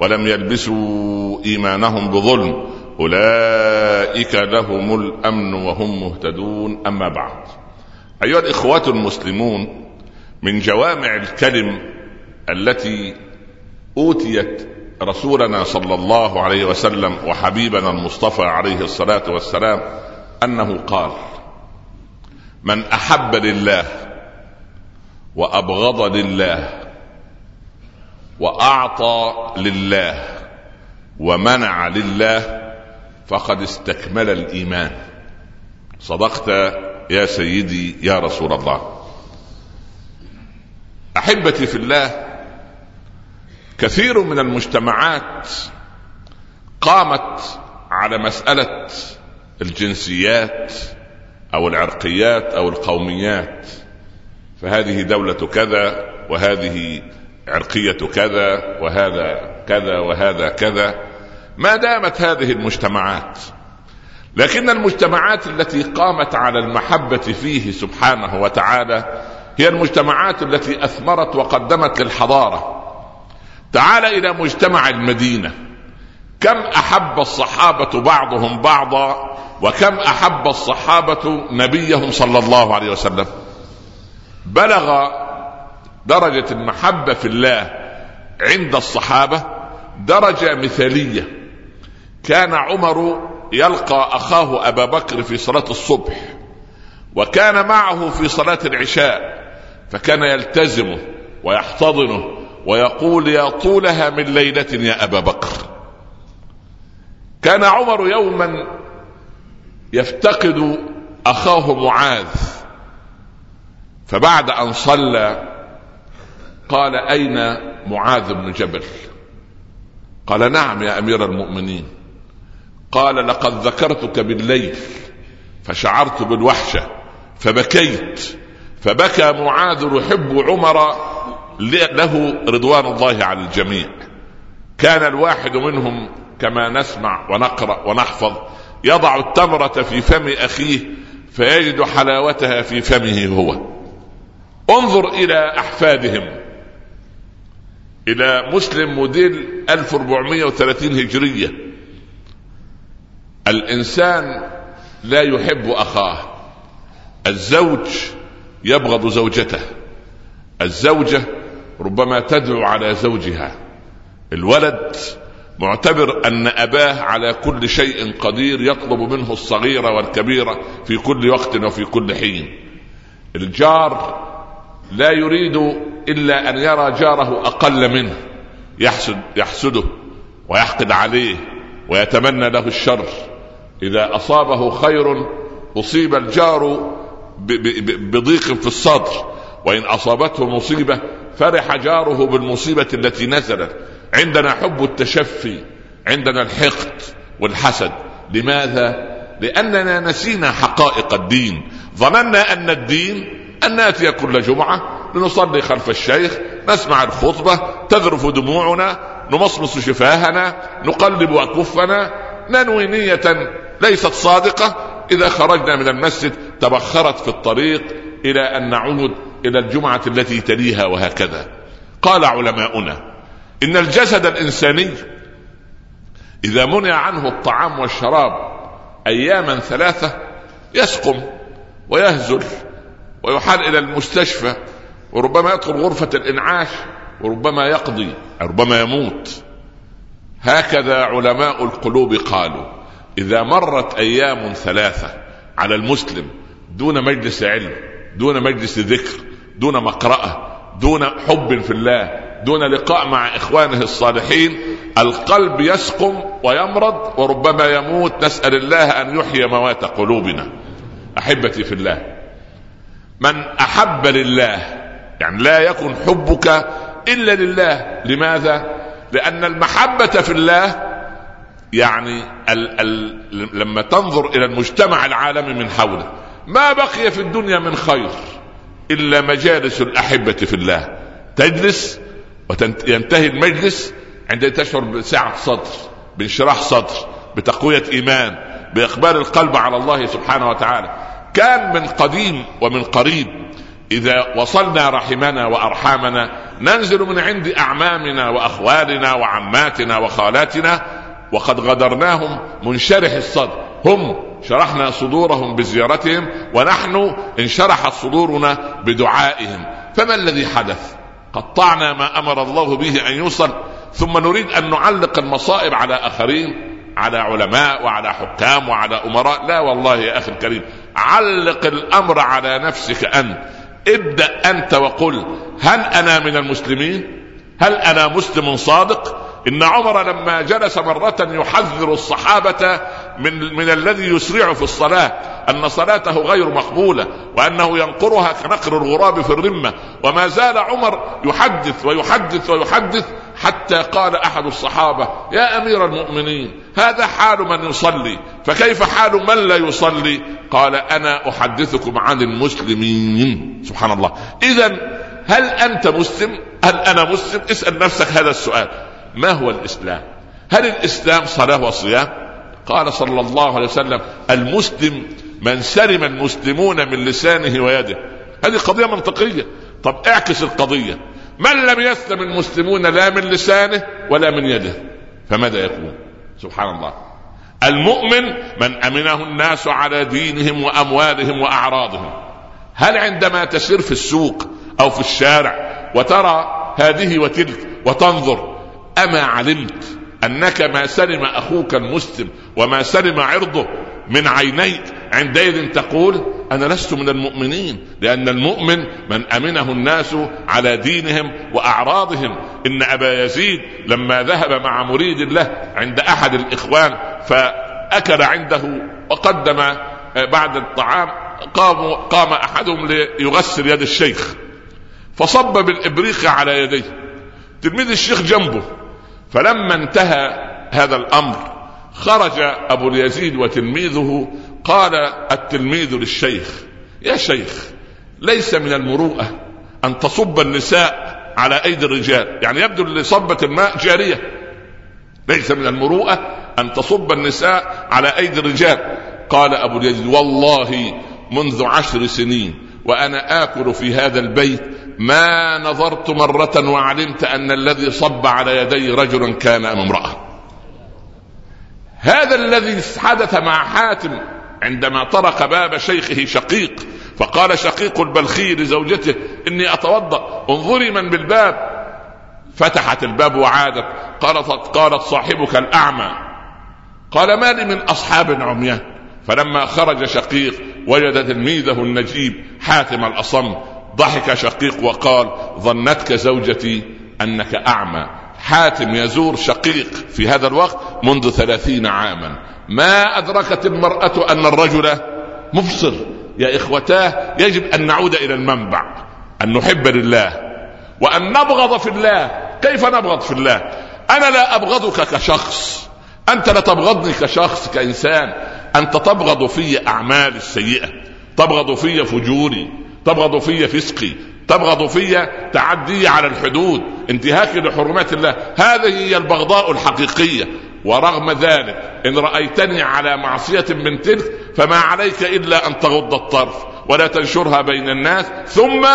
ولم يلبسوا إيمانهم بظلم. أولئك لهم الأمن وهم مهتدون. أما بعد. أيها الإخوة المسلمون من جوامع الكلم التي أوتيت رسولنا صلى الله عليه وسلم وحبيبنا المصطفى عليه الصلاة والسلام أنه قال من أحب لله وأبغض لله وأعطى لله ومنع لله فقد استكمل الإيمان. صدقت يا سيدي يا رسول الله. أحبتي في الله كثير من المجتمعات قامت على مسألة الجنسيات أو العرقيات أو القوميات. فهذه دولة كذا وهذه عرقية كذا وهذا كذا وهذا كذا. ما دامت هذه المجتمعات لكن المجتمعات التي قامت على المحبة فيه سبحانه وتعالى هي المجتمعات التي أثمرت وقدمت للحضارة. تعال إلى مجتمع المدينة. كم أحب الصحابة بعضهم بعضا وكم أحب الصحابة نبيهم صلى الله عليه وسلم. بلغ درجة المحبة في الله عند الصحابة درجة مثالية. كان عمر يلقى أخاه أبا بكر في صلاة الصبح وكان معه في صلاة العشاء فكان يلتزمه ويحتضنه ويقول يا طولها من ليلة يا أبا بكر. كان عمر يوما يفتقد أخاه معاذ فبعد أن صلى قال أين معاذ بن جبل؟ قال نعم يا أمير المؤمنين. قال لقد ذكرتك بالليل فشعرت بالوحشة فبكيت فبكى معاذ يحب عمر له رضوان الله على الجميع. كان الواحد منهم كما نسمع ونقرأ ونحفظ يضع التمرة في فم أخيه فيجد حلاوتها في فمه هو. انظر إلى أحفادهم. إلى مسلم موديل 1430 هجرية. الإنسان لا يحب أخاه. الزوج يبغض زوجته. الزوجة ربما تدعو على زوجها. الولد معتبر أن أباه على كل شيء قدير يطلب منه الصغيرة والكبيرة في كل وقت وفي كل حين. الجار لا يريد إلا أن يرى جاره أقل منه يحسد يحسده ويحقد عليه ويتمنى له الشر. إذا أصابه خير أصيب الجار بضيق في الصدر وإن أصابته مصيبة فرح جاره بالمصيبة التي نزلت. عندنا حب التشفي عندنا الحقد والحسد. لماذا؟ لأننا نسينا حقائق الدين. ظننا أن الدين ان ناتي كل جمعه لنصلي خلف الشيخ نسمع الخطبة تذرف دموعنا نمصمص شفاهنا نقلب أكفنا. ننوي نية ليست صادقة. إذا خرجنا من المسجد تبخرت في الطريق إلى أن نعود إلى الجمعة التي تليها وهكذا. قال علماؤنا إن الجسد الإنساني إذا منع عنه الطعام والشراب أياما ثلاثة يسقم ويهزل. ويحال إلى المستشفى وربما يدخل غرفة الإنعاش وربما يقضي ربما يموت. هكذا علماء القلوب قالوا إذا مرت أيام ثلاثة على المسلم دون مجلس علم دون مجلس ذكر دون مقرأة دون حب في الله دون لقاء مع إخوانه الصالحين القلب يسقم ويمرض وربما يموت. نسأل الله أن يحيي موات قلوبنا. أحبتي في الله من أحب لله يعني لا يكن حبك إلا لله. لماذا؟ لأن المحبة في الله يعني ال ال لما تنظر إلى المجتمع العالمي من حوله ما بقي في الدنيا من خير إلا مجالس الأحبة في الله. تجلس وينتهي المجلس عندما تشعر بسعة صدر بانشراح صدر بتقوية إيمان بإقبال القلب على الله سبحانه وتعالى. كان من قديم ومن قريب. إذا وصلنا رحمنا وأرحامنا ننزل من عند أعمامنا وأخوالنا وعماتنا وخالاتنا وقد غدرناهم منشرح الصدر. هم شرحنا صدورهم بزيارتهم ونحن انشرحت صدورنا بدعائهم. فما الذي حدث؟ قطعنا ما أمر الله به أن يوصل ثم نريد أن نعلق المصائب على آخرين على علماء وعلى حكام وعلى أمراء. لا والله يا أخي الكريم علق الأمر على نفسك أنت. ابدأ أنت وقل هل أنا من المسلمين؟ هل أنا مسلم صادق؟ إن عمر لما جلس مرة يحذر الصحابة من من الذي يسرع في الصلاة أن صلاته غير مقبولة وأنه ينقرها كنقر الغراب في الرمة وما زال عمر يحدث ويحدث ويحدث حتى قال أحد الصحابة يا أمير المؤمنين هذا حال من يصلي فكيف حال من لا يصلي؟ قال أنا أحدثكم عن المسلمين. سبحان الله. إذا هل أنت مسلم؟ هل أنا مسلم؟ اسأل نفسك هذا السؤال. ما هو الإسلام؟ هل الإسلام صلاة وصيام؟ قال صلى الله عليه وسلم المسلم من سلم المسلمون من لسانه ويده. هذه قضية منطقية. طب اعكس القضية. من لم يسلم المسلمون لا من لسانه ولا من يده؟ فماذا يكون سبحان الله. المؤمن من أمنه الناس على دينهم وأموالهم وأعراضهم. هل عندما تسير في السوق أو في الشارع وترى هذه وتلك وتنظر أما علمت أنك ما سلم أخوك المسلم وما سلم عرضه من عينيك عندئذ تقول أنا لست من المؤمنين لأن المؤمن من أمنه الناس على دينهم وأعراضهم. إن أبا يزيد لما ذهب مع مريد الله عند أحد الإخوان فأكل عنده وقدم بعد الطعام قام قام أحدهم ليغسل يد الشيخ فصب بالإبريق على يديه. تلميذ الشيخ جنبه فلما انتهى هذا الأمر خرج أبو اليزيد وتلميذه قال التلميذ للشيخ يا شيخ ليس من المروءة أن تصب النساء على أيدي الرجال. يعني يبدو صبت الماء جارية. ليس من المروءة أن تصب النساء على أيدي الرجال. قال أبو اليزيد والله منذ عشر سنين وأنا آكل في هذا البيت ما نظرت مرة وعلمت أن الذي صب على يدي رجل كان أم امرأة. هذا الذي حدث مع حاتم عندما طرق باب شيخه شقيق فقال شقيق البلخي لزوجته إني أتوضأ انظري من بالباب. فتحت الباب وعادت قالت قالت صاحبك الأعمى قال ما لي من أصحاب عميان؟ فلما خرج شقيق وجد تلميذه النجيب حاتم الأصم. ضحك شقيق وقال ظنتك زوجتي أنك أعمى. حاتم يزور شقيق في هذا الوقت منذ ثلاثين عاما. ما أدركت المرأة أن الرجل مبصر؟ يا إخوتاه يجب أن نعود إلى المنبع أن نحب لله وأن نبغض في الله. كيف نبغض في الله؟ أنا لا أبغضك كشخص أنت لا تبغضني كشخص كإنسان. أنت تبغض في اعمالي السيئة تبغض في فجوري تبغض في فسقي تبغض في تعدي على الحدود انتهاك لحرمات الله. هذه هي البغضاء الحقيقية. ورغم ذلك إن رأيتني على معصية من تلك فما عليك إلا أن تغض الطرف ولا تنشرها بين الناس. ثم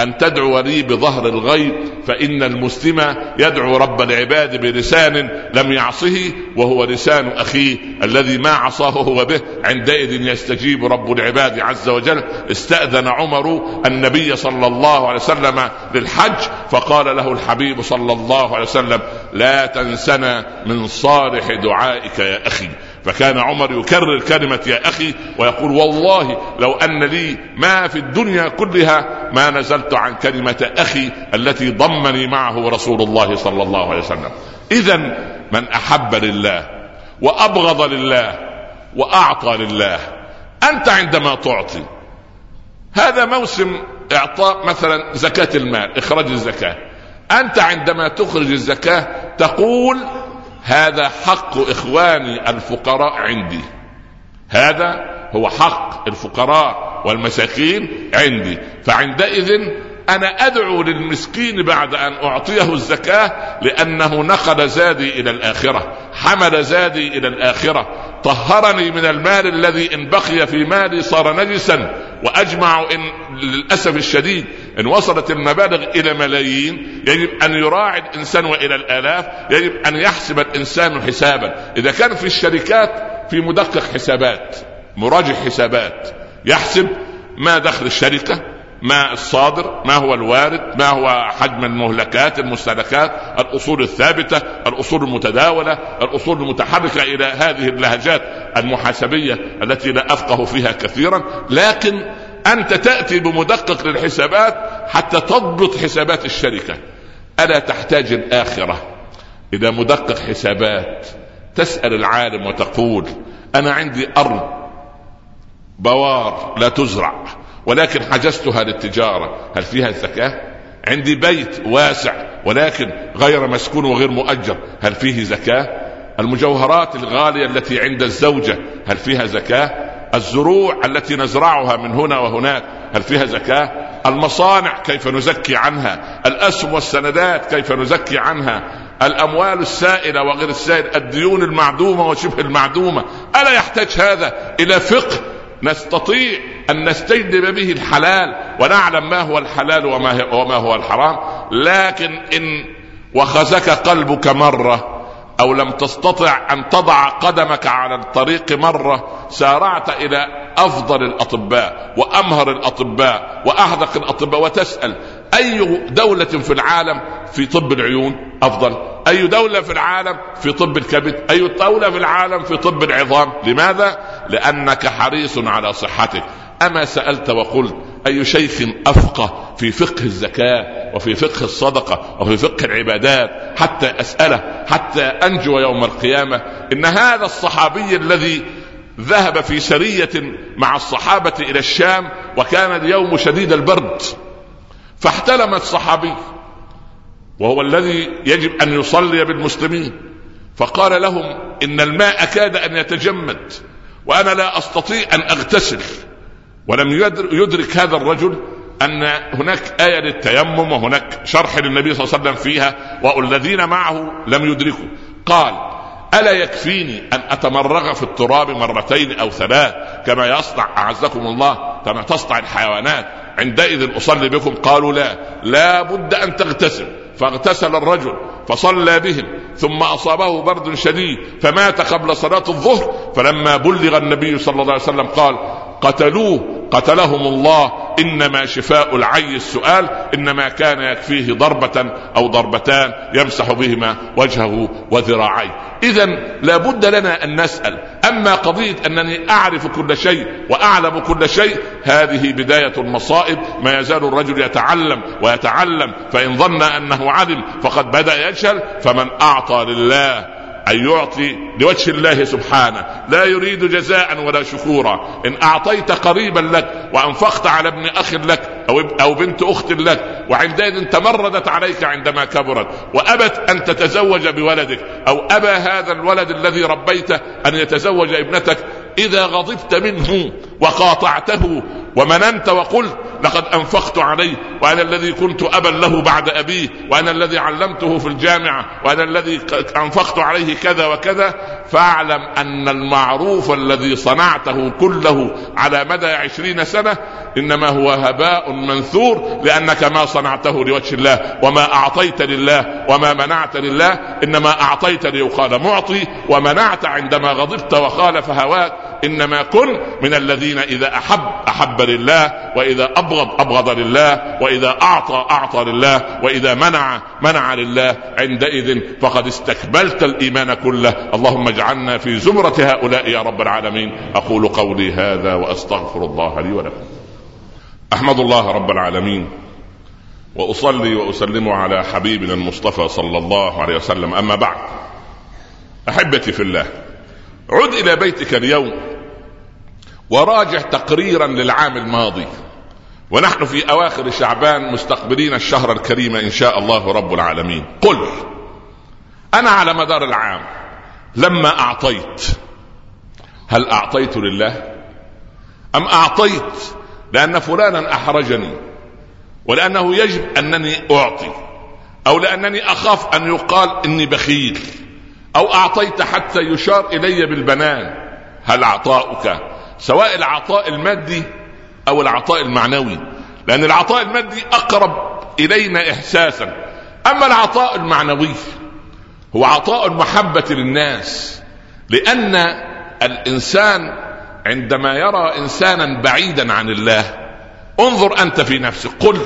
أن تدعو لي بظهر الغيب فإن المسلم يدعو رب العباد بلسان لم يعصه وهو لسان أخيه الذي ما عصاه هو به. عندئذ يستجيب رب العباد عز وجل. استأذن عمر النبي صلى الله عليه وسلم للحج فقال له الحبيب صلى الله عليه وسلم لا تنسنا من صالح دعائك يا أخي. فكان عمر يكرر كلمة يا أخي ويقول والله لو أن لي ما في الدنيا كلها ما نزلت عن كلمة أخي التي ضمني معه رسول الله صلى الله عليه وسلم. إذا من أحب لله وأبغض لله وأعطى لله أنت عندما تعطي. هذا موسم إعطاء مثلا زكاة المال إخراج الزكاة. أنت عندما تخرج الزكاة تقول هذا حق إخواني الفقراء عندي. هذا هو حق الفقراء والمساكين عندي. فعندئذ أنا أدعو للمسكين بعد أن أعطيه الزكاة لأنه نقل زادي إلى الآخرة حمل زادي إلى الآخرة طهرني من المال الذي إن بقي في مالي صار نجسا وأجمع إن للأسف الشديد إن وصلت المبالغ إلى ملايين يجب أن يراعي الإنسان وإلى الآلاف يجب أن يحسب الإنسان حسابا. إذا كان في الشركات في مدقق حسابات مراجع حسابات يحسب ما دخل الشركة ما الصادر ما هو الوارد ما هو حجم المهلكات المستهلكات الأصول الثابتة الأصول المتداولة الأصول المتحركة إلى هذه اللهجات المحاسبية التي لا أفقه فيها كثيرا. لكن أنت تأتي بمدقق للحسابات حتى تضبط حسابات الشركة. ألا تحتاج الآخرة؟ إلى مدقق حسابات تسأل العالم وتقول أنا عندي أرض بوار لا تزرع ولكن حجزتها للتجارة. هل فيها زكاة؟ عندي بيت واسع ولكن غير مسكون وغير مؤجر. هل فيه زكاة؟ المجوهرات الغالية التي عند الزوجة هل فيها زكاة؟ الزروع التي نزرعها من هنا وهناك هل فيها زكاة؟ المصانع كيف نزكي عنها؟ الأسهم والسندات كيف نزكي عنها؟ الأموال السائلة وغير السائلة الديون المعدومة وشبه المعدومة ألا يحتاج هذا إلى فقه؟ نستطيع أن نستجلب به الحلال ونعلم ما هو الحلال وما هو الحرام لكن إن وخزك قلبك مرة أو لم تستطع أن تضع قدمك على الطريق مرة سارعت إلى أفضل الأطباء وأمهر الأطباء واحدق الأطباء وتسأل أي دولة في العالم في طب العيون أفضل؟ أي دولة في العالم في طب الكبد؟ أي دولة في العالم في طب العظام؟ لماذا؟ لأنك حريص على صحتك. أما سألت وقلت أي شيخ أفقه في فقه الزكاة وفي فقه الصدقة وفي فقه العبادات حتى أسأله حتى أنجو يوم القيامة إن هذا الصحابي الذي ذهب في سريه مع الصحابة إلى الشام وكان اليوم شديد البرد فاحتلم الصحابي وهو الذي يجب أن يصلي بالمسلمين فقال لهم إن الماء كاد أن يتجمد وأنا لا أستطيع أن أغتسل. ولم يدرك هذا الرجل أن هناك آية للتيمم وهناك شرح للنبي صلى الله عليه وسلم فيها والذين معه لم يدركوا. قال ألا يكفيني أن أتمرغ في التراب مرتين أو ثلاث كما يصنع أعزكم الله كما تصنع الحيوانات؟ عندئذ أصلي بكم. قالوا لا لا بد أن تغتسل. فاغتسل الرجل فصلى بهم ثم أصابه برد شديد فمات قبل صلاة الظهر. فلما بلغ النبي صلى الله عليه وسلم قال قتلوه قتلهم الله إنما شفاء العي السؤال إنما كان يكفيه ضربة أو ضربتان يمسح بهما وجهه وذراعيه. اذا لابد لنا أن نسأل أما قضية أنني أعرف كل شيء وأعلم كل شيء هذه بداية المصائب ما يزال الرجل يتعلم ويتعلم فإن ظن أنه علم فقد بدأ يجهل فمن أعطى لله أن يعطي لوجه الله سبحانه. لا يريد جزاء ولا شكورا. إن أعطيت قريبا لك وأنفقت على ابن أخ لك أو, أو بنت أخت لك وعندئذ تمردت عليك عندما كبرت وأبت أن تتزوج بولدك أو أبى هذا الولد الذي ربيته أن يتزوج ابنتك إذا غضبت منه وقاطعته ومننت وقلت لقد أنفقت عليه وأنا الذي كنت أبا له بعد أبيه وأنا الذي علمته في الجامعة وأنا الذي أنفقت عليه كذا وكذا. فاعلم أن المعروف الذي صنعته كله على مدى عشرين سنة إنما هو هباء منثور لأنك ما صنعته لوجه الله وما أعطيت لله وما منعت لله إنما أعطيت ليقال معطي ومنعت عندما غضبت وخالف هواك. إنما كن من الذين إذا أحب أحب لله وإذا أبغض أبغض لله وإذا أعطى أعطى لله وإذا منع منع لله. عندئذ فقد استكملت الإيمان كله. اللهم اجعلنا في زمرة هؤلاء يا رب العالمين. أقول قولي هذا وأستغفر الله لي ولكم. أحمد الله رب العالمين. وأصلي وأسلم على حبيبنا المصطفى صلى الله عليه وسلم. أما بعد. أحبتي في الله عد إلى بيتك اليوم وراجع تقريرا للعام الماضي. ونحن في أواخر شعبان مستقبلين الشهر الكريم إن شاء الله رب العالمين. قل أنا على مدار العام لما أعطيت هل أعطيت لله؟ أم أعطيت لأن فلانا أحرجني؟ ولأنه يجب أنني أعطي أو لأنني أخاف أن يقال إني بخيل؟ أو أعطيت حتى يشار إلي بالبنان. هل عطاؤك؟ سواء العطاء المادي أو العطاء المعنوي. لأن العطاء المادي أقرب إلينا احساسا. أما العطاء المعنوي هو عطاء المحبة للناس. لأن الإنسان عندما يرى انسانا بعيدا عن الله انظر أنت في نفسك. قل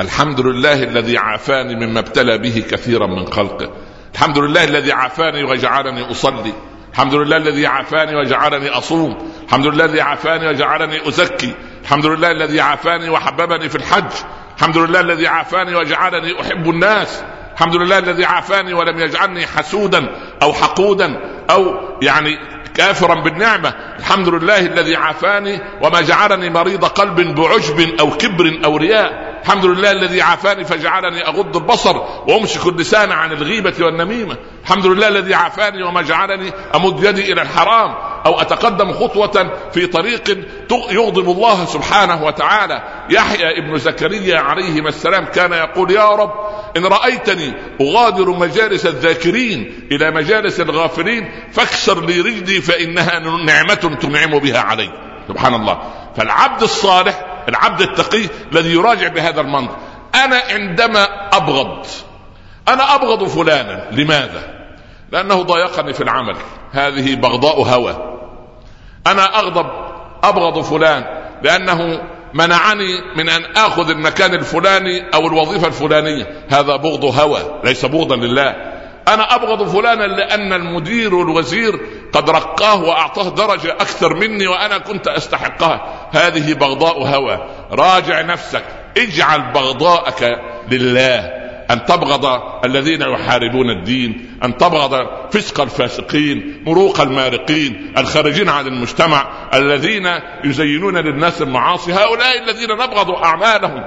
الحمد لله الذي عافاني مما ابتلى به كثيرا من خلقه. الحمد لله الذي عافاني وجعلني أصلي. الحمد لله الذي عافاني وجعلني أصوم. الحمد لله الذي عافاني وجعلني أزكي. الحمد لله الذي عافاني وحببني في الحج. الحمد لله الذي عافاني وجعلني أحب الناس. الحمد لله الذي عافاني ولم يجعلني حسودا أو حقودا أو يعني كافرا بالنعمة. الحمد لله الذي عافاني وما جعلني مريض قلب بعجب أو كبر أو رياء. الحمد لله الذي عافاني فجعلني أغض البصر وأمسك اللسان عن الغيبة والنميمة. الحمد لله الذي عافاني وما جعلني أمد يدي إلى الحرام أو أتقدم خطوة في طريق يغضب الله سبحانه وتعالى. يحيى ابن زكريا عليهما السلام كان يقول يا رب إن رأيتني أغادر مجالس الذاكرين إلى مجالس الغافلين فاكسر لي رجلي فإنها نعمة تنعم بها علي. سبحان الله. فالعبد الصالح العبد التقي الذي يراجع بهذا المنطق. أنا عندما أبغض أنا أبغض فلانا. لماذا؟ لأنه ضايقني في العمل. هذه بغضاء هوى. أنا أغضب أبغض فلان لأنه منعني من أن آخذ المكان الفلاني أو الوظيفة الفلانية. هذا بغض هوى ليس بغضا لله. أنا أبغض فلانا لأن المدير والوزير قد رقاه وأعطاه درجة أكثر مني وأنا كنت أستحقها. هذه بغضاء هوى. راجع نفسك. اجعل بغضاءك لله. أن تبغض الذين يحاربون الدين. أن تبغض فسق الفاسقين مروق المارقين الخارجين عن المجتمع الذين يزينون للناس المعاصي. هؤلاء الذين نبغض أعمالهم.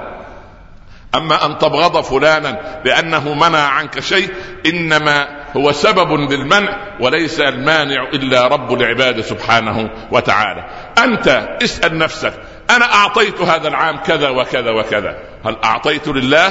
أما أن تبغض فلانا لأنه منع عنك شيء إنما هو سبب للمنع وليس المانع إلا رب العباد سبحانه وتعالى. أنت اسأل نفسك أنا أعطيت هذا العام كذا وكذا وكذا. هل أعطيت لله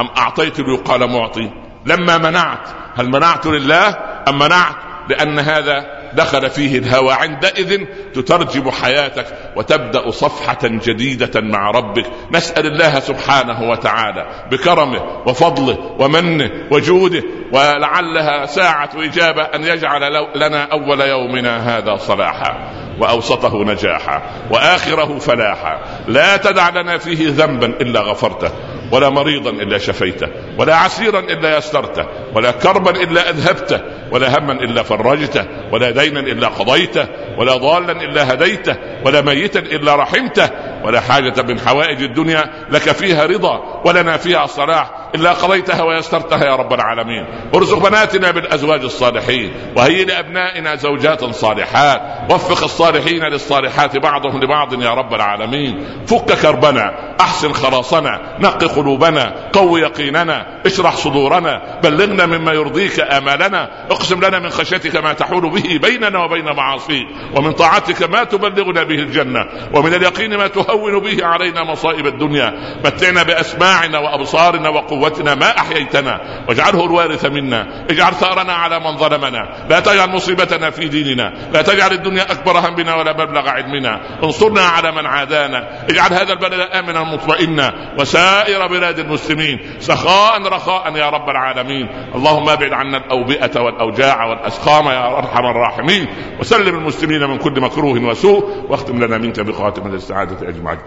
أم أعطيت ليقال معطي؟ لما منعت هل منعت لله أم منعت؟ لأن هذا دخل فيه الهوى عندئذ تترجم حياتك وتبدأ صفحة جديدة مع ربك. نسأل الله سبحانه وتعالى بكرمه وفضله ومنه وجوده ولعلها ساعة إجابة أن يجعل لنا أول يومنا هذا صلاحا وأوسطه نجاحا وآخره فلاحا. لا تدع لنا فيه ذنبا إلا غفرته ولا مريضا إلا شفيته ولا عسيرا إلا يسرته ولا كربا إلا أذهبته ولا هما إلا فرجته ولا دينا إلا قضيته ولا ضالا إلا هديته ولا ميتا إلا رحمته ولا حاجة من حوائج الدنيا لك فيها رضا ولنا فيها صلاح إلا قضيتها ويسرتها يا رب العالمين. ارزق بناتنا بالأزواج الصالحين. وهي لأبنائنا زوجات صالحات. وفق الصالحين للصالحات بعضهم لبعض يا رب العالمين. فك كربنا أحسن خلاصنا نق قلوبنا قو يقيننا اشرح صدورنا بلغنا مما يرضيك آمالنا اقسم لنا من خشيتك ما تحول به بيننا وبين معاصيك. ومن طاعتك ما تبلغنا به الجنة. ومن اليقين ما تهون به علينا مصائب الدنيا. متعنا بأسماعنا وأبصارنا وقوتنا وقوتنا ما أحييتنا واجعله الوارث منا اجعل ثأرنا على من ظلمنا لا تجعل مصيبتنا في ديننا لا تجعل الدنيا أكبر همنا ولا مبلغ علمنا انصرنا على من عادانا اجعل هذا البلد آمنا مطمئنا وسائر بلاد المسلمين سخاء رخاء يا رب العالمين اللهم ابعد عنا الأوبئة والأوجاع والأسقام يا أرحم الراحمين وسلم المسلمين من كل مكروه وسوء واختم لنا منك بخاتم السعاده أجمعين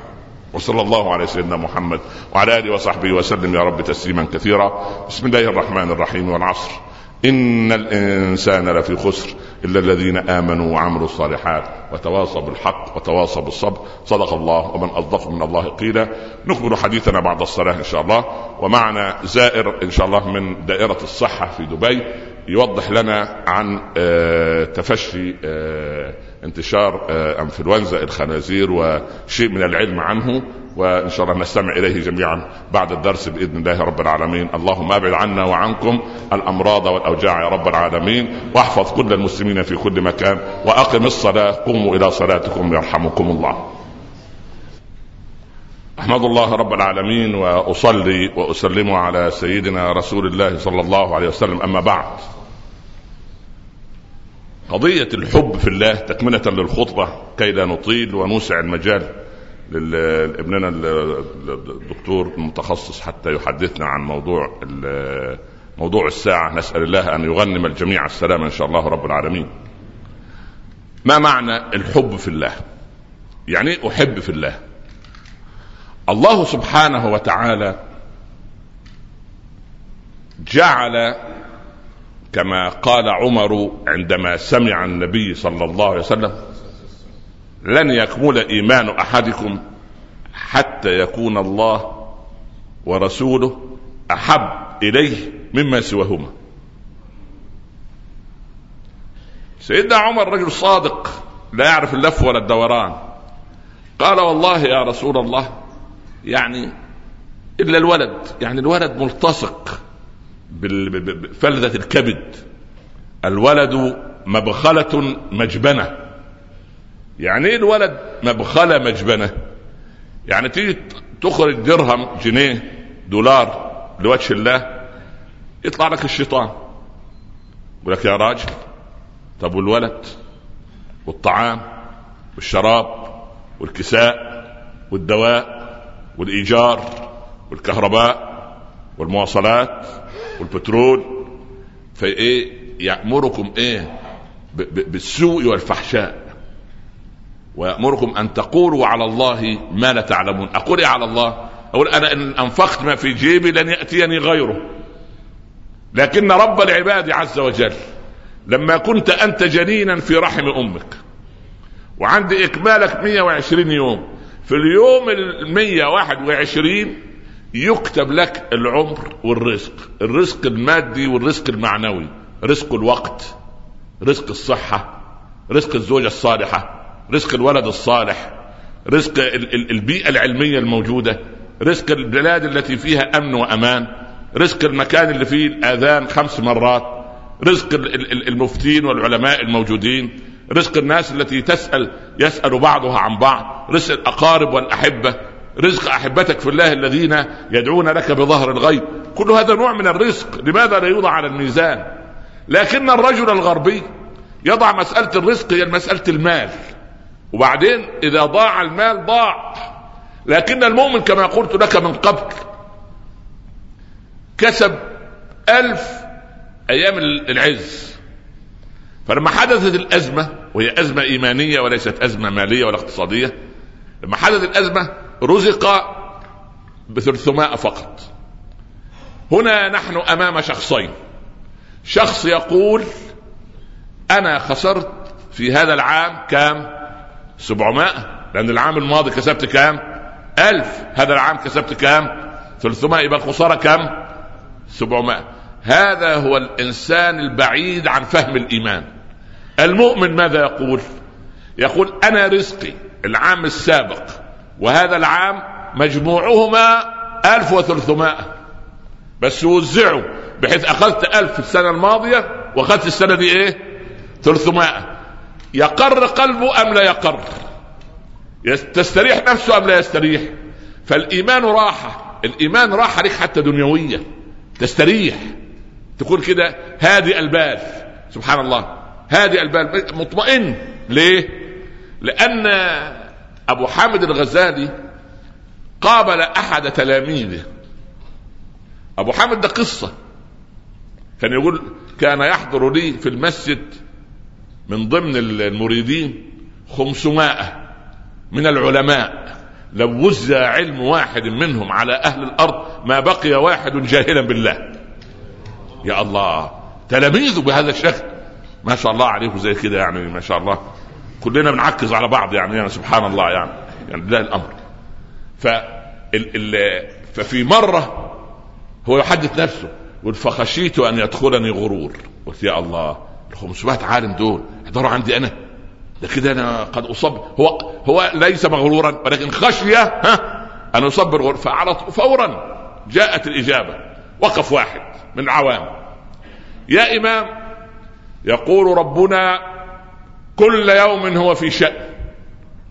وصلى الله على سيدنا محمد وعلى آله وصحبه وسلم يا رب تسليما كثيرا. بسم الله الرحمن الرحيم والعصر. إن الإنسان لفي خسر إلا الذين آمنوا وعملوا الصالحات وتواصوا بالحق وتواصوا بالصبر. صدق الله ومن أصدق من الله قيلا. نكمل حديثنا بعد الصلاة إن شاء الله. ومعنا زائر إن شاء الله من دائرة الصحة في دبي يوضح لنا عن آه، تفشي آه، انتشار آه، انفلونزا الخنازير وشيء من العلم عنه وإن شاء الله نستمع إليه جميعا بعد الدرس بإذن الله رب العالمين. اللهم أبعد عنا وعنكم الأمراض والأوجاع يا رب العالمين واحفظ كل المسلمين في كل مكان وأقم الصلاة قوموا إلى صلاتكم يرحمكم الله. أحمد الله رب العالمين وأصلي وأسلم على سيدنا رسول الله صلى الله عليه وسلم. أما بعد قضية الحب في الله تكملة للخطبة كي لا نطيل ونوسع المجال لابننا الدكتور المتخصص حتى يحدثنا عن موضوع موضوع الساعة. نسأل الله أن يغنم الجميع السلام إن شاء الله رب العالمين. ما معنى الحب في الله؟ يعني أحب في الله. الله سبحانه وتعالى جعل كما قال عمر عندما سمع النبي صلى الله عليه وسلم لن يكمل إيمان أحدكم حتى يكون الله ورسوله أحب إليه مما سواهما. سيدنا عمر رجل صادق لا يعرف اللف ولا الدوران. قال والله يا رسول الله يعني إلا الولد يعني الولد ملتصق. بفلذة الكبد. الولد مبخلة مجبنة. يعني إيه الولد مبخلة مجبنة؟ يعني تيجي تخرج درهم جنيه دولار لوجه الله يطلع لك الشيطان. يقول لك يا راجل طب والولد؟ والطعام؟ والشراب؟ والكساء؟ والدواء؟ والإيجار؟ والكهرباء؟ والمواصلات؟ والبترول فإيه؟ يأمركم إيه؟ بالسوء والفحشاء. ويأمركم أن تقولوا على الله ما لا تعلمون. أقول إيه على الله؟ أقول أنا إن أنفقت ما في جيبي لن يأتيني غيره. لكن رب العباد عز وجل لما كنت أنت جنينا في رحم أمك وعند إكمالك 120 يوم في اليوم ال 121 يكتب لك العمر والرزق الرزق المادي والرزق المعنوي رزق الوقت رزق الصحة رزق الزوجة الصالحة رزق الولد الصالح رزق البيئة العلمية الموجودة رزق البلاد التي فيها أمن وأمان رزق المكان اللي فيه الآذان خمس مرات رزق المفتين والعلماء الموجودين رزق الناس التي تسأل يسأل بعضها عن بعض رزق الأقارب والأحبة رزق أحبتك في الله الذين يدعون لك بظهر الغيب. كل هذا نوع من الرزق. لماذا لا يوضع على الميزان؟ لكن الرجل الغربي يضع مسألة الرزق هي مسألة المال. وبعدين إذا ضاع المال ضاع. لكن المؤمن كما قلت لك من قبل كسب ألف أيام العز. فلما حدثت الأزمة وهي أزمة إيمانية وليست أزمة مالية ولا اقتصادية لما حدثت الأزمة رزق بثلثماء فقط. هنا نحن أمام شخصين. شخص يقول أنا خسرت في هذا العام كام؟ سبعمائة. لأن العام الماضي كسبت كام؟ ألف. هذا العام كسبت كام؟ ثلثمائة يبقى الخسارة كام سبعمائة. هذا هو الإنسان البعيد عن فهم الإيمان. المؤمن ماذا يقول؟ يقول أنا رزقي العام السابق وهذا العام مجموعهما 1300 بس وزعوا بحيث أخذت 1000 في السنة الماضية وأخذت السنة دي إيه؟ 300 يقر قلبه أم لا يقر؟ تستريح نفسه أم لا يستريح؟ فالإيمان راحة الإيمان راح عليك حتى دنيوية. تستريح. تكون كده هادئ البال. سبحان الله. هادئ البال. مطمئن. ليه؟ لأن أبو حامد الغزالي قابل أحد تلاميذه. أبو حامد ده قصة. كان يقول كان يحضر لي في المسجد من ضمن المريدين خمسمائة من العلماء. لو وزع علم واحد منهم على أهل الأرض ما بقي واحد جاهلا بالله. يا الله تلاميذه بهذا الشكل. ما شاء الله عليكم زي كده يعني ما شاء الله. كلنا بنعكز على بعض يعني, يعني سبحان الله يعني يعني لا الأمر. ف ففي مرة هو يحدث نفسه يقول فخشيت أن يدخلني غرور. قلت يا الله ال 500 عالم دول يحضروا عندي أنا. ده كده أنا قد اصاب هو هو ليس مغرورا ولكن خشية ها أن اصاب بالغرور فعلى فورا جاءت الإجابة. وقف واحد من العوام. يا إمام يقول ربنا كل يوم هو في شأن.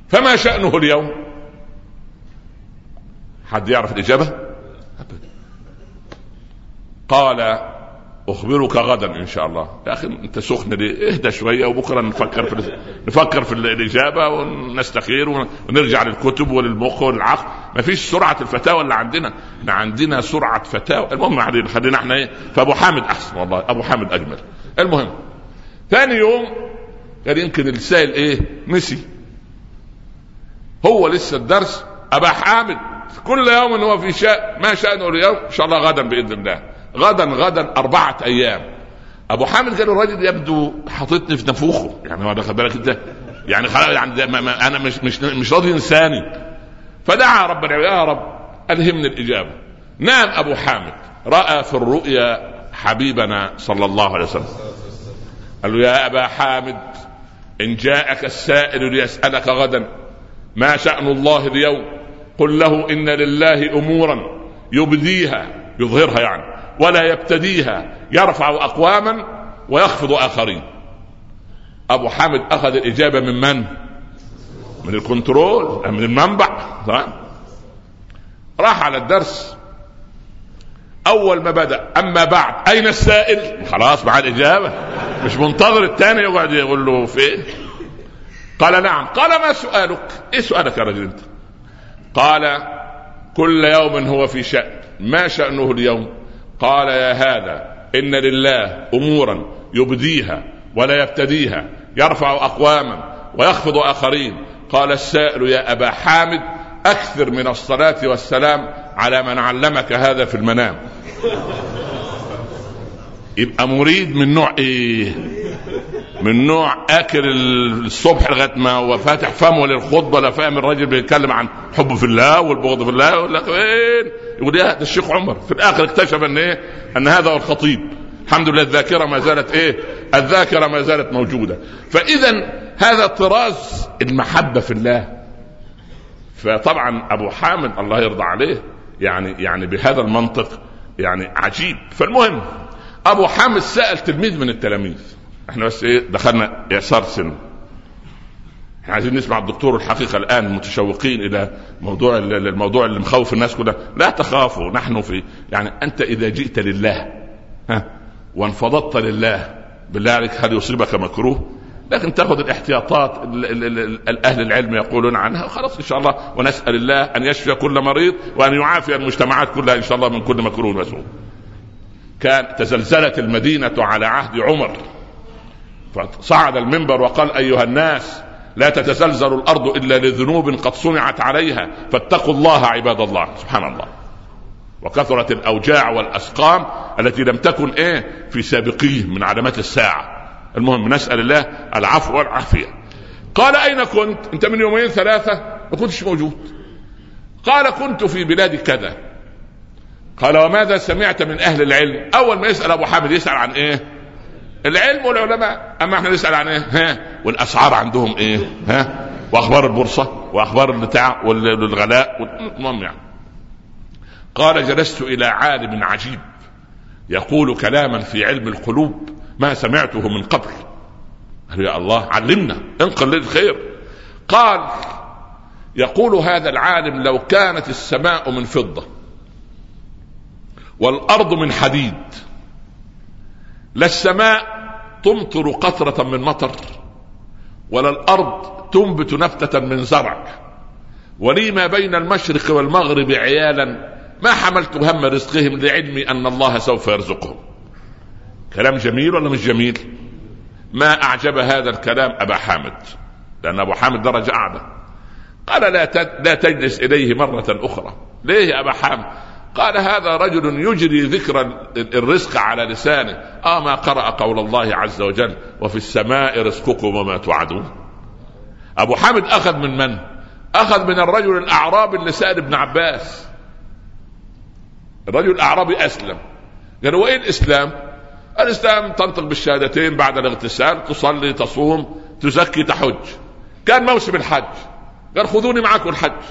فما شأنه اليوم؟ حد يعرف الإجابة؟ قال أخبرك غدا إن شاء الله. يا أخي أنت سخن ليه اهدى شوية وبكرة نفكر في نفكر في الإجابة ونستخير ونرجع للكتب وللمخ وللعقل ما فيش سرعة الفتاوى اللي عندنا. إحنا عندنا سرعة فتاوى. المهم خلينا إحنا إيه؟ فابو حامد أحسن والله. أبو حامد أجمل. المهم ثاني يوم قال يمكن السائل إيه؟ نسي هو لسه الدرس أبا حامد. كل يوم هو في شأن ما شأنه اليوم؟ إن شاء الله غدا بإذن الله. غدا غدا أربعة أيام. أبو حامد قال الراجل يبدو حاططني في نفوخه. يعني ما خد بالك أنت؟ يعني خلاص يعني ما ما أنا مش مش مش راضي ينساني فدعا ربنا يا رب ألهمني الإجابة. نام أبو حامد. رأى في الرؤيا حبيبنا صلى الله عليه وسلم. قال له يا أبا حامد إن جاءك السائل ليسألك غدا ما شأن الله اليوم؟ قل له إن لله أمورا يبديها يظهرها يعني ولا يبتديها يرفع اقواما ويخفض آخرين. أبو حامد أخذ الإجابة من من؟ من الكنترول من المنبع؟ راح على الدرس. أول ما بدأ أما بعد أين السائل؟ خلاص مع الإجابة. مش منتظر الثاني يقعد يقول له فين قال نعم. قال ما سؤالك؟ إيه سؤالك يا رجل أنت؟ قال كل يوم هو في شأن. ما شأنه اليوم؟ قال يا هذا إن لله أمورا يبديها ولا يبتديها يرفع أقواما ويخفض آخرين. قال السائل يا أبا حامد أكثر من الصلاة والسلام على من علمك هذا في المنام. يبقى مريد من نوع إيه؟ من نوع آكل الصبح لغاية ما هو فاتح فمه للخطبة لا فاهم الراجل بيتكلم عن حب في الله والبغض في الله لك وين؟ يقول ده الشيخ عمر في الآخر اكتشف إن إيه؟ إن هذا هو الخطيب. الحمد لله الذاكرة ما زالت إيه؟ الذاكرة ما زالت موجودة. فاذا هذا طراز المحبة في الله. فطبعا أبو حامد الله يرضى عليه يعني يعني بهذا المنطق يعني عجيب. فالمهم أبو حامد سأل تلميذ من التلاميذ. إحنا بس إيه دخلنا إعصار سن إحنا عايزين نسمع الدكتور الحقيقة الآن متشوقين إلى موضوع الموضوع اللي مخوف الناس كلها. لا تخافوا نحن في يعني أنت إذا جئت لله ها وانفضضت لله بالله عليك هل يصيبك مكروه لكن تأخذ الاحتياطات الاهل العلم يقولون عنها وخلاص إن شاء الله ونسأل الله أن يشفي كل مريض وأن يعافي المجتمعات كلها إن شاء الله من كل مكروه مسؤول كان تزلزلت المدينة على عهد عمر. فصعد المنبر وقال أيها الناس لا تتزلزل الأرض إلا لذنوب قد صنعت عليها فاتقوا الله عباد الله. سبحان الله. وكثرت الأوجاع والأسقام التي لم تكن إيه في سابقيه من علامات الساعة. المهم نسأل الله العفو والعافية. قال أين كنت؟ أنت من يومين ثلاثة؟ ما كنتش موجود. قال كنت في بلاد كذا. قال وماذا سمعت من أهل العلم؟ أول ما يسأل أبو حامد يسأل عن إيه؟ العلم والعلماء. أما إحنا نسأل عن إيه؟ ها؟ والأسعار عندهم إيه؟ ها؟ وأخبار البورصة وأخبار البتاع والغلاء المهم يعني. قال جلست إلى عالم عجيب يقول كلاما في علم القلوب ما سمعته من قبل. قال يا الله علمنا انقل للخير. قال يقول هذا العالم لو كانت السماء من فضة والأرض من حديد. لا السماء تمطر قطرة من مطر ولا الأرض تنبت نبته من زرع. ولي ما بين المشرق والمغرب عيالا ما حملت هم رزقهم لعلمي أن الله سوف يرزقهم. كلام جميل ولا مش جميل؟ ما أعجب هذا الكلام أبا حامد لأن أبو حامد درجة أعلى. قال لا لا تجلس إليه مرة أخرى. ليه يا أبا حامد؟ قال هذا رجل يجري ذكر الرزق على لسانه. آه ما قرأ قول الله عز وجل وفي السماء رزقكم وما توعدون. أبو حامد أخذ من من؟ أخذ من الرجل الأعرابي اللي سأل ابن عباس. الرجل الأعرابي أسلم. قال وايه الاسلام الاسلام تنطق بالشهادتين بعد الاغتسال تصلي تصوم تزكي تحج. كان موسم الحج. قال خذوني معكم الحج.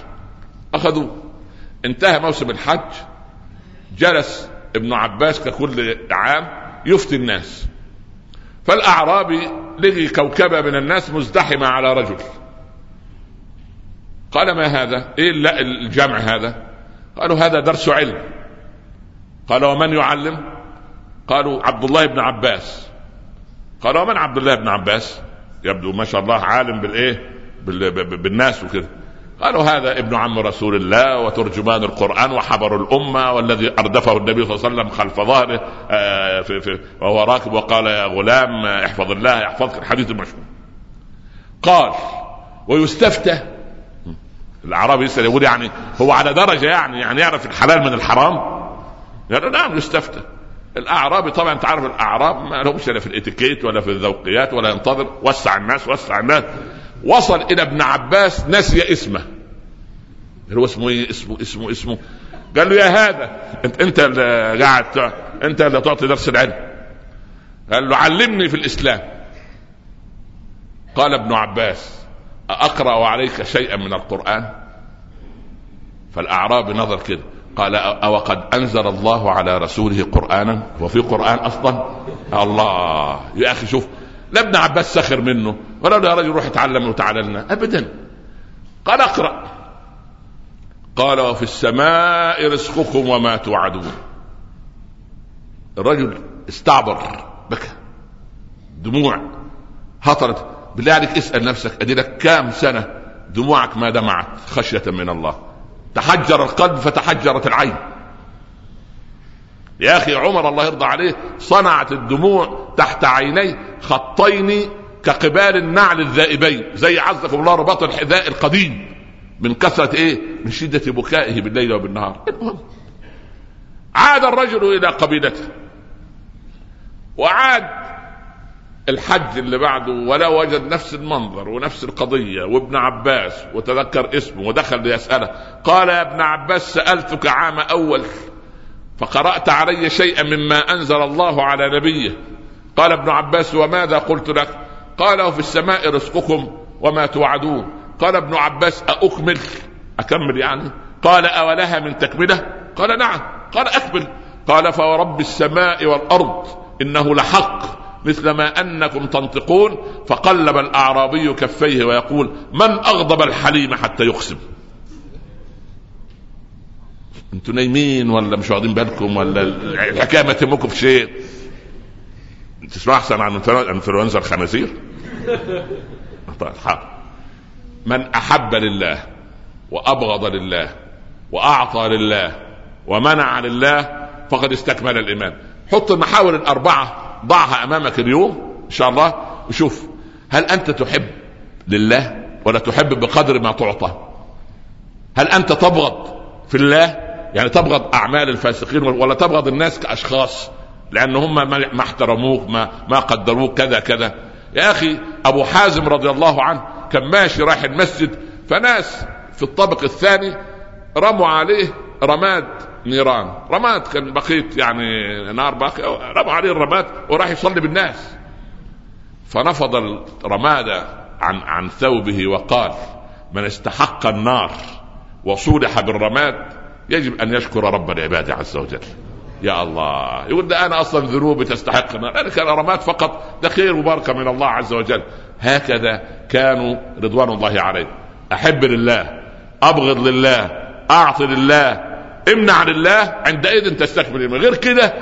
أخذوه. انتهى موسم الحج. جلس ابن عباس ككل عام يفتي الناس. فالأعرابي لقي كوكبة من الناس مزدحمة على رجل. قال ما هذا؟ إيه الجمع هذا؟ قالوا هذا درس علم. قال ومن يعلم؟ قالوا عبد الله بن عباس. قال ومن عبد الله بن عباس؟ يبدو ما شاء الله عالم بالإيه؟ بالناس وكذا قالوا هذا ابن عم رسول الله وترجمان القرآن وحبر الأمة والذي أردفه النبي صلى الله عليه وسلم خلف ظهره آه، في في وهو راكب وقال يا غلام احفظ الله يحفظك الحديث المشهور. قال ويستفتى. الأعرابي يسأل يقول يعني هو على درجة يعني يعني يعرف الحلال من الحرام؟ يعني نعم يستفتى. الأعرابي طبعا انت عارف الأعراب ما لهمش لا في الإتيكيت ولا في الذوقيات ولا ينتظر وسع الناس وسع الناس. وصل إلى ابن عباس نسي اسمه. هو اسمه إيه؟ اسمه اسمه اسمه. قال له يا هذا أنت أنت اللي قاعد أنت اللي تعطي درس العلم. قال له علمني في الإسلام. قال ابن عباس أقرأ عليك شيئا من القرآن؟ فالأعرابي نظر كده. قال أو قد أنزل الله على رسوله قرآنا؟ وفي قرآن أصلا؟ الله. يا أخي شوف لا ابن عباس سخر منه ولا يا رجل روح اتعلم وتعالى لنا ابدا. قال اقرأ. قال وفي السماء رزقكم وما توعدون. الرجل استعبر بكى دموع هطرت. بالله عليك اسأل نفسك ادي لك كام سنة دموعك ما دمعت خشية من الله؟ تحجر القلب فتحجرت العين. يا أخي عمر الله يرضى عليه صنعت الدموع تحت عينيه خطين كقبال النعل الذائبين زي عزكم الله رباط الحذاء القديم. من كثرة إيه؟ من شدة بكائه بالليل وبالنهار. عاد الرجل إلى قبيلته. وعاد الحج اللي بعده ولا وجد نفس المنظر ونفس القضية وابن عباس وتذكر اسمه ودخل ليسأله. قال يا ابن عباس سألتك عام أول فقرأت علي شيئا مما أنزل الله على نبيه. قال ابن عباس وماذا قلت لك؟ قال وفي السماء رزقكم وما توعدون. قال ابن عباس أأكمل؟ أكمل يعني؟ قال أولها من تكملة؟ قال نعم. قال أكمل. قال فورب السماء والأرض إنه لحق مثل ما أنكم تنطقون. فقلب الأعرابي كفيه ويقول من أغضب الحليم حتى يقسم؟ أنتوا نايمين ولا مش واخدين بالكم ولا الحكاية ما تهمكم في شيء؟ تسمع أحسن عن انفلونزا الخنازير؟ طيب من أحب لله وأبغض لله وأعطى لله ومنع لله فقد استكمل الإيمان. حط المحاور الأربعة ضعها أمامك اليوم إن شاء الله وشوف هل أنت تحب لله ولا تحب بقدر ما تعطى؟ هل أنت تبغض في الله يعني تبغض أعمال الفاسقين ولا تبغض الناس كأشخاص لأن هم ما احترموك ما ما قدروك كذا كذا. يا أخي أبو حازم رضي الله عنه كان ماشي رايح المسجد فناس في الطابق الثاني رموا عليه رماد نيران. رماد كان بقيت يعني نار باقي رموا عليه الرماد وراح يصلي بالناس. فنفض الرماد عن عن ثوبه وقال من استحق النار وصولح بالرماد يجب أن يشكر رب العباد عز وجل. يا الله يقول ده أنا أصلا ذنوبي تستحق. أنا كان رمات فقط ده خير وبركه من الله عز وجل. هكذا كانوا رضوان الله عليه. أحب لله أبغض لله اعطي لله امنع لله عندئذ تستكمل. غير كده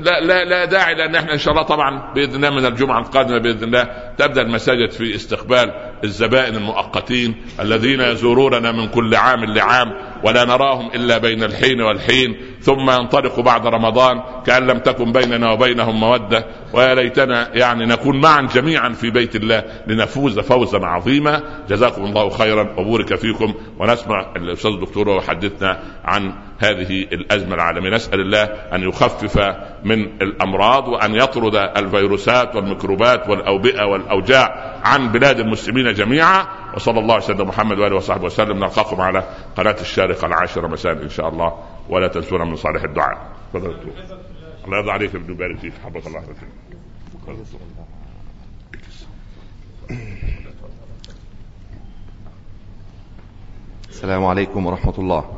لا لا لا داعي لأن إحنا إن شاء الله طبعا بإذن الله من الجمعة القادمة بإذن الله تبدأ المساجد في استقبال الزبائن المؤقتين الذين يزوروننا من كل عام لعام. ولا نراهم إلا بين الحين والحين ثم ينطلق بعد رمضان كأن لم تكن بيننا وبينهم مودة. ويا ليتنا يعني نكون معا جميعا في بيت الله لنفوز فوزا عظيما. جزاكم الله خيرا وبورك فيكم. ونسمع الأستاذ الدكتور ويحدثنا عن هذه الأزمة العالمية. نسأل الله أن يخفف من الأمراض وأن يطرد الفيروسات والميكروبات والأوبئة والأوجاع عن بلاد المسلمين جميعا. وصلى الله على محمد وآله وصحبه وسلم. نلقاكم على قناة الشارقة العاشرة مساء إن شاء الله. ولا تنسونا من صالح الدعاء. تفضل. الله يرضى عليك ابن بارك فيك حبك الله السلام عليكم ورحمة الله.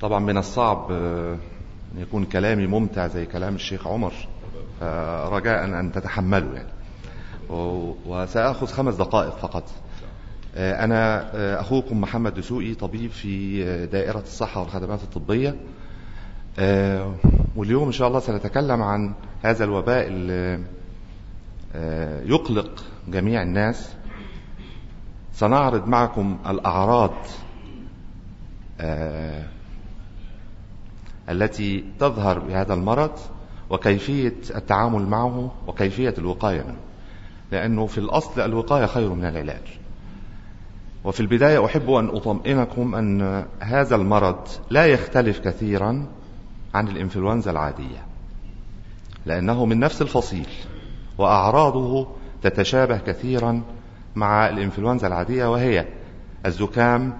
طبعا من الصعب أن يكون كلامي ممتع زي كلام الشيخ عمر رجاء أن تتحملوا يعني. وسأخذ خمس دقائق فقط. أنا أخوكم محمد دسوقي طبيب في دائرة الصحة والخدمات الطبية. واليوم إن شاء الله سنتكلم عن هذا الوباء اللي يقلق جميع الناس. سنعرض معكم الأعراض التي تظهر بهذا المرض وكيفية التعامل معه وكيفية الوقاية منه. لأنه في الأصل الوقاية خير من العلاج. وفي البداية أحب أن أطمئنكم أن هذا المرض لا يختلف كثيرا عن الإنفلونزا العادية لأنه من نفس الفصيل وأعراضه تتشابه كثيرا مع الإنفلونزا العادية وهي الزكام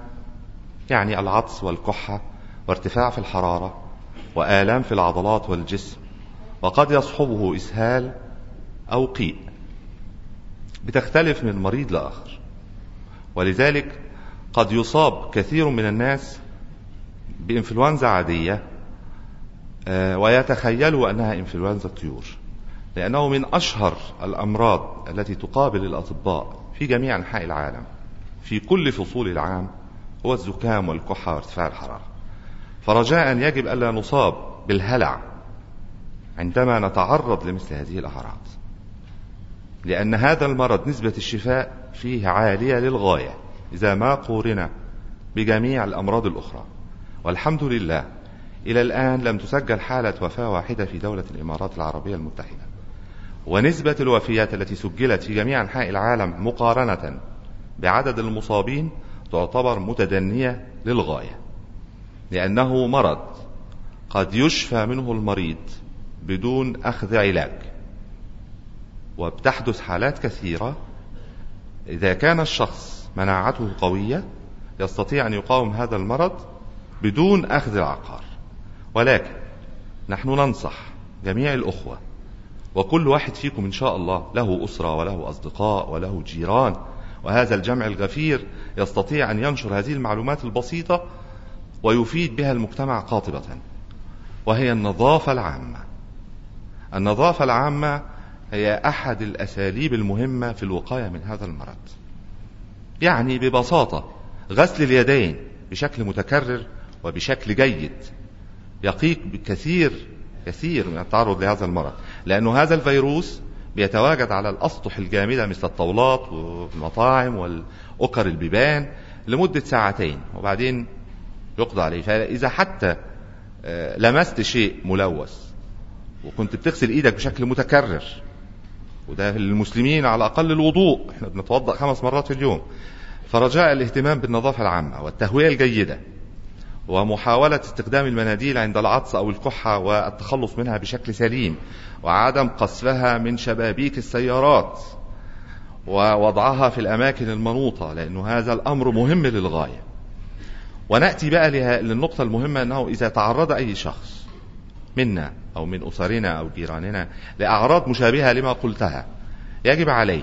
يعني العطس والكحة وارتفاع في الحرارة وآلام في العضلات والجسم وقد يصحبه إسهال أو قيء. بتختلف من مريض لآخر. ولذلك قد يصاب كثير من الناس بإنفلونزا عادية ويتخيلوا أنها إنفلونزا الطيور لأنه من أشهر الأمراض التي تقابل الأطباء في جميع أنحاء العالم في كل فصول العام هو الزكام والكحة وارتفاع الحرارة. فرجاء يجب ألا نصاب بالهلع عندما نتعرض لمثل هذه الأعراض. لأن هذا المرض نسبة الشفاء فيه عالية للغاية إذا ما قورن بجميع الأمراض الأخرى. والحمد لله إلى الآن لم تسجل حالة وفاة واحدة في دولة الإمارات العربية المتحدة. ونسبة الوفيات التي سجلت في جميع أنحاء العالم مقارنة بعدد المصابين تعتبر متدنية للغاية لأنه مرض قد يشفى منه المريض بدون أخذ علاج. وبتحدث حالات كثيرة. إذا كان الشخص مناعته قوية يستطيع أن يقاوم هذا المرض بدون أخذ العقار. ولكن نحن ننصح جميع الأخوة وكل واحد فيكم إن شاء الله له أسرة وله أصدقاء وله جيران وهذا الجمع الغفير يستطيع أن ينشر هذه المعلومات البسيطة ويفيد بها المجتمع قاطبة. وهي النظافة العامة. النظافة العامة هي أحد الأساليب المهمة في الوقاية من هذا المرض. يعني ببساطة غسل اليدين بشكل متكرر وبشكل جيد. يقيك بكثير كثير من التعرض لهذا المرض. لأنه هذا الفيروس بيتواجد على الأسطح الجامدة مثل الطاولات والمطاعم والأكر البيبان لمدة ساعتين وبعدين يقضى عليه. فإذا حتى لمست شيء ملوث وكنت بتغسل إيدك بشكل متكرر وده للمسلمين على أقل الوضوء. إحنا بنتوضأ خمس مرات في اليوم. فرجاء الاهتمام بالنظافة العامة والتهوية الجيدة ومحاولة استخدام المناديل عند العطس أو الكحة والتخلص منها بشكل سليم وعدم قصفها من شبابيك السيارات ووضعها في الأماكن المنوطة لأنه هذا الأمر مهم للغاية. ونأتي بقى للنقطة المهمة أنه إذا تعرض أي شخص منا أو من أسرنا أو جيراننا لأعراض مشابهة لما قلتها. يجب عليه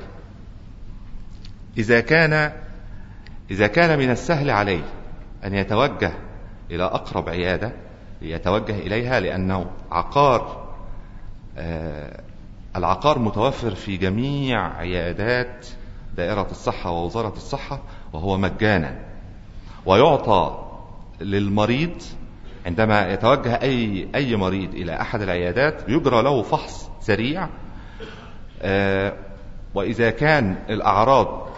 إذا كان إذا كان من السهل عليه أن يتوجه إلى أقرب عيادة يتوجه إليها لأنه عقار آه العقار متوفر في جميع عيادات دائرة الصحة ووزارة الصحة وهو مجانا ويعطى للمريض عندما يتوجه أي أي مريض إلى أحد العيادات يجرى له فحص سريع آه، وإذا كان الأعراض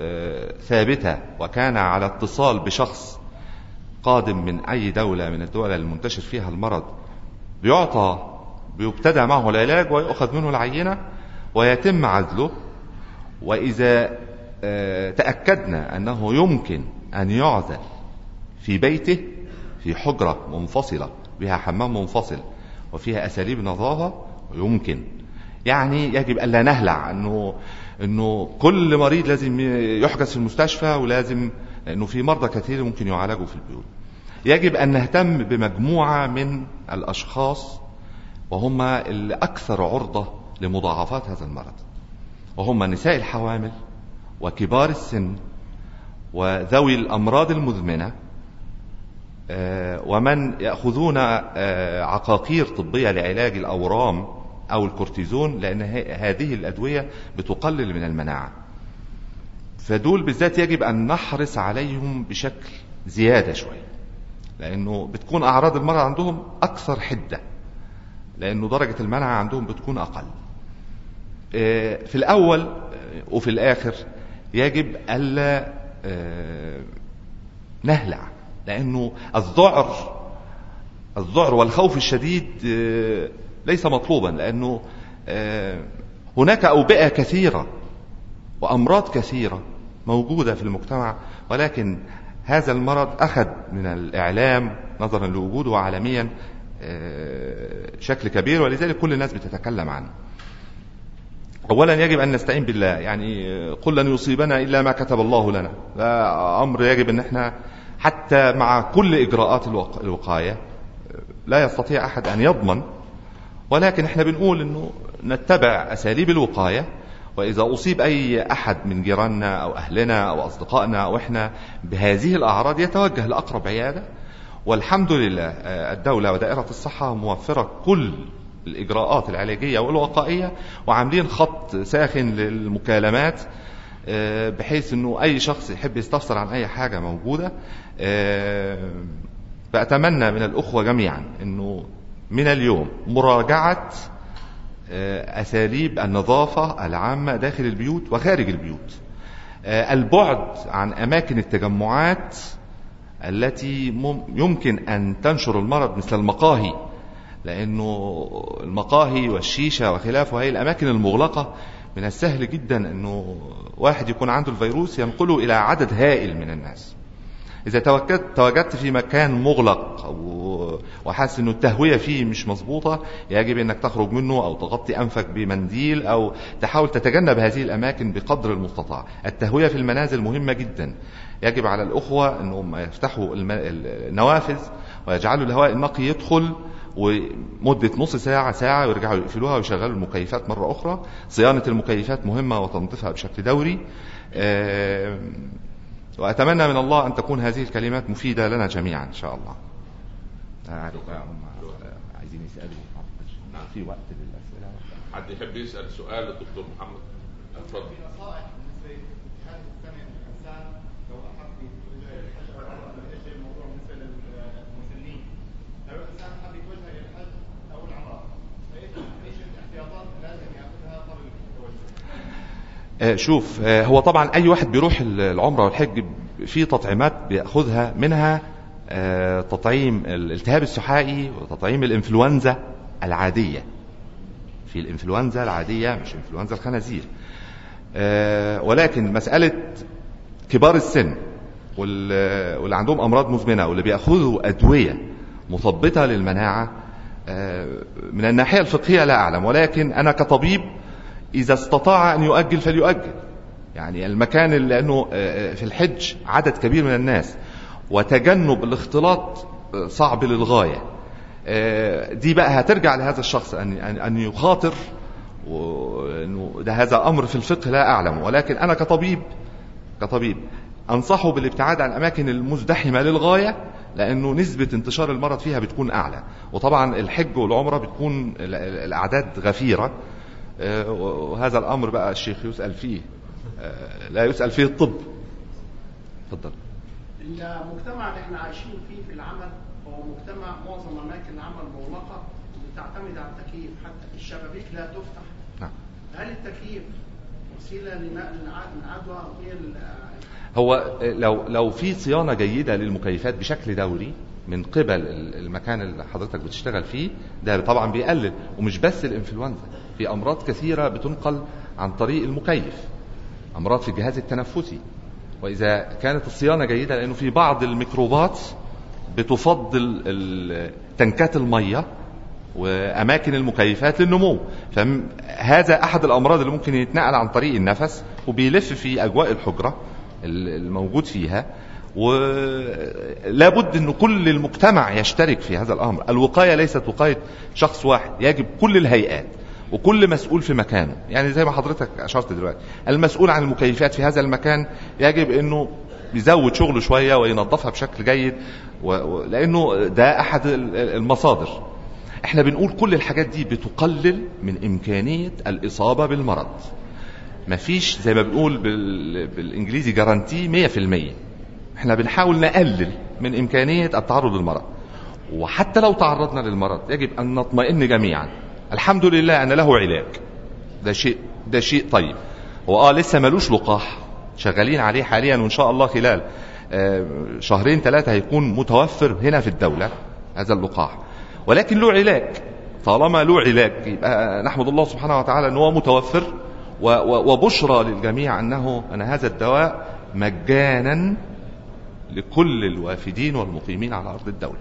آه، ثابتة وكان على اتصال بشخص قادم من أي دولة من الدول المنتشر فيها المرض بيعطى بيبتدى معه العلاج ويؤخذ منه العينة ويتم عزله وإذا آه، تأكدنا أنه يمكن أن يعزل في بيته في حجرة منفصلة بها حمام منفصل وفيها أساليب نظافة يمكن. يعني يجب ألا نهلع أنه أنه كل مريض لازم يحجز في المستشفى ولازم لأنه في مرضى كثير ممكن يعالجوا في البيوت. يجب أن نهتم بمجموعة من الأشخاص وهم الأكثر عرضة لمضاعفات هذا المرض. وهم نساء الحوامل وكبار السن وذوي الأمراض المزمنة ومن يأخذون آه، عقاقير طبية لعلاج الأورام أو الكورتيزون لأن هذه الأدوية بتقلل من المناعة. فدول بالذات يجب أن نحرص عليهم بشكل زيادة شوية لأنه بتكون أعراض المرض عندهم أكثر حدة لأنه درجة المناعة عندهم بتكون أقل. آه، في الأول وفي الآخر يجب ألا نهلع. لأنه الذعر الذعر والخوف الشديد آه، ليس مطلوبا لأنه آه، هناك أوبئة كثيرة وأمراض كثيرة موجودة في المجتمع ولكن هذا المرض أخذ من الإعلام نظرا لوجوده عالميا آه، شكل كبير ولذلك كل الناس بتتكلم عنه. أولا يجب أن نستعين بالله يعني قل لن يصيبنا إلا ما كتب الله لنا. لا أمر يجب أن إحنا حتى مع كل إجراءات الوقاية لا يستطيع أحد أن يضمن. ولكن إحنا بنقول أنه نتبع أساليب الوقاية. وإذا أصيب أي أحد من جيراننا أو أهلنا أو أصدقائنا أو إحنا بهذه الأعراض يتوجه لأقرب عيادة. والحمد لله الدولة ودائرة الصحة موفرة كل الإجراءات العلاجية والوقائية وعاملين خط ساخن للمكالمات. آه، بحيث إنه أي شخص يحب يستفسر عن أي حاجة موجودة آه، فأتمنى من الأخوة جميعا أنه من اليوم مراجعة آه، أساليب النظافة العامة داخل البيوت وخارج البيوت. البعد عن أماكن التجمعات التي يمكن أن تنشر المرض مثل المقاهي لأنه المقاهي والشيشة وخلافه هي الأماكن المغلقة من السهل جدا أنه واحد يكون عنده الفيروس ينقله إلى عدد هائل من الناس. إذا تواجدت في مكان مغلق وحاسس أنه التهوية فيه مش مظبوطة يجب أنك تخرج منه أو تغطي أنفك بمنديل أو تحاول تتجنب هذه الأماكن بقدر المستطاع. التهوية في المنازل مهمة جدا. يجب على الأخوة أنهم يفتحوا النوافذ ويجعلوا الهواء النقي يدخل ومدة نص ساعة ساعة ويرجعوا يقفلوها ويشغلوا المكيفات مرة أخرى. صيانة المكيفات مهمة وتنظيفها بشكل دوري. وأتمنى من الله أن تكون هذه الكلمات مفيدة لنا جميعا إن شاء الله. عايزين يسألوا. في وقت للأسئلة. حد يحب يسأل سؤال للدكتور محمد؟ اتفضل. آه، شوف آه، هو طبعا أي واحد بيروح العمرة والحج في تطعيمات بيأخذها منها آه، تطعيم الالتهاب السحائي وتطعيم الإنفلونزا العادية. في الإنفلونزا العادية مش إنفلونزا الخنازير. ولكن مسألة كبار السن واللي عندهم أمراض مزمنة واللي بيأخذوا أدوية مثبطه للمناعة من الناحية الفقهية لا أعلم. ولكن أنا كطبيب إذا استطاع أن يؤجل فليؤجل. يعني المكان لأنه آه، آه، في الحج عدد كبير من الناس وتجنب الاختلاط آه، صعب للغاية. دي بقى هترجع لهذا الشخص أن أن يخاطر ده هذا أمر في الفقه لا اعلمه ولكن أنا كطبيب كطبيب أنصحه بالابتعاد عن الاماكن المزدحمة للغاية لأنه نسبة انتشار المرض فيها بتكون أعلى. وطبعا الحج والعمرة بتكون الأعداد غفيرة. آه، وهذا الأمر بقى الشيخ يسأل فيه. آه، لا يسأل فيه الطب. تفضل. المجتمع اللي إحنا عايشين فيه في العمل هو مجتمع معظم أماكن العمل مغلقة بتعتمد على التكييف. حتى الشبابيك لا تفتح. نعم. هل التكييف وسيلة لنقل العدوى ال- هو لو لو في صيانة جيدة للمكيفات بشكل دوري من قبل ال- المكان اللي حضرتك بتشتغل فيه ده طبعا بيقلل ومش بس الإنفلونزا في أمراض كثيرة بتنقل عن طريق المكيف أمراض في الجهاز التنفسي. وإذا كانت الصيانة جيدة لأنه في بعض الميكروبات بتفضل تنكات المية وأماكن المكيفات للنمو. فهذا أحد الأمراض اللي ممكن يتنقل عن طريق النفس وبيلف في أجواء الحجرة الموجود فيها. ولا بد إن كل المجتمع يشترك في هذا الأمر. الوقاية ليست وقاية شخص واحد يجب كل الهيئات وكل مسؤول في مكانه. يعني زي ما حضرتك أشرت دلوقتي المسؤول عن المكيفات في هذا المكان يجب إنه يزود شغله شوية وينظفها بشكل جيد و... لأنه ده أحد ال- المصادر. إحنا بنقول كل الحاجات دي بتقلل من إمكانية الإصابة بالمرض. مفيش زي ما بنقول بال... بالإنجليزي جارانتي 100% إحنا بنحاول نقلل من إمكانية التعرض للمرض. وحتى لو تعرضنا للمرض يجب أن نطمئن جميعا. الحمد لله أن له علاج. ده شيء ده شيء طيب. هو آه لسه ملوش لقاح. شغالين عليه حاليا وإن شاء الله خلال آه، شهرين ثلاثة هيكون متوفر هنا في الدولة هذا اللقاح. ولكن له علاج. طالما له علاج يبقى نحمد الله سبحانه وتعالى إن هو متوفر. وبشرى للجميع أنه أن هذا الدواء مجانا لكل الوافدين والمقيمين على أرض الدولة.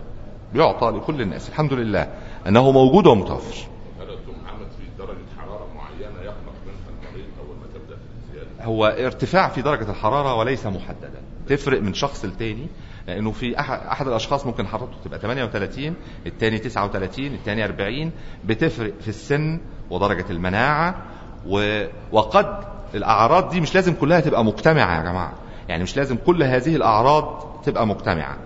بيعطى لكل الناس. الحمد لله أنه موجود ومتوفر؟ هو ارتفاع في درجة الحرارة وليس محددا. تفرق من شخص لتاني لأنه في أحد, أحد الأشخاص ممكن حرارته تبقى 38 التاني 39 التاني 40 بتفرق في السن ودرجة المناعة و... وقد الأعراض دي مش لازم كلها تبقى مجتمعة يا جماعة. يعني مش لازم كل هذه الأعراض تبقى مجتمعة.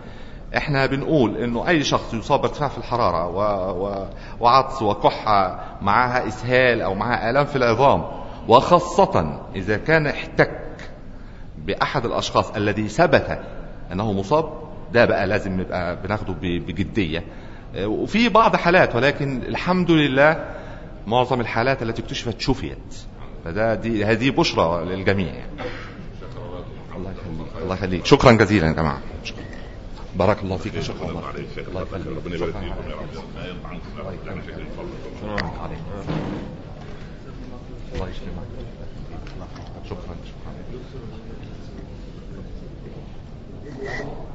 إحنا بنقول إنه أي شخص يصاب بارتفاع في الحرارة و... و... وعطس وكحة معها إسهال أو معها آلام في العظام وخاصة إذا كان احتك بأحد الأشخاص الذي ثبت أنه مصاب ده بقى لازم نبقى بناخده ب- بجدية. آه، وفي بعض حالات ولكن الحمد لله معظم الحالات التي اكتشفت شفيت. فده دي هذه بشرى للجميع. يعني. الله يخليك. الله يخليك. شكرا جزيلا يا جماعة. بارك الله فيك. شكرا الله يخليك. ربنا يبارك فيك شكرا. شكرا.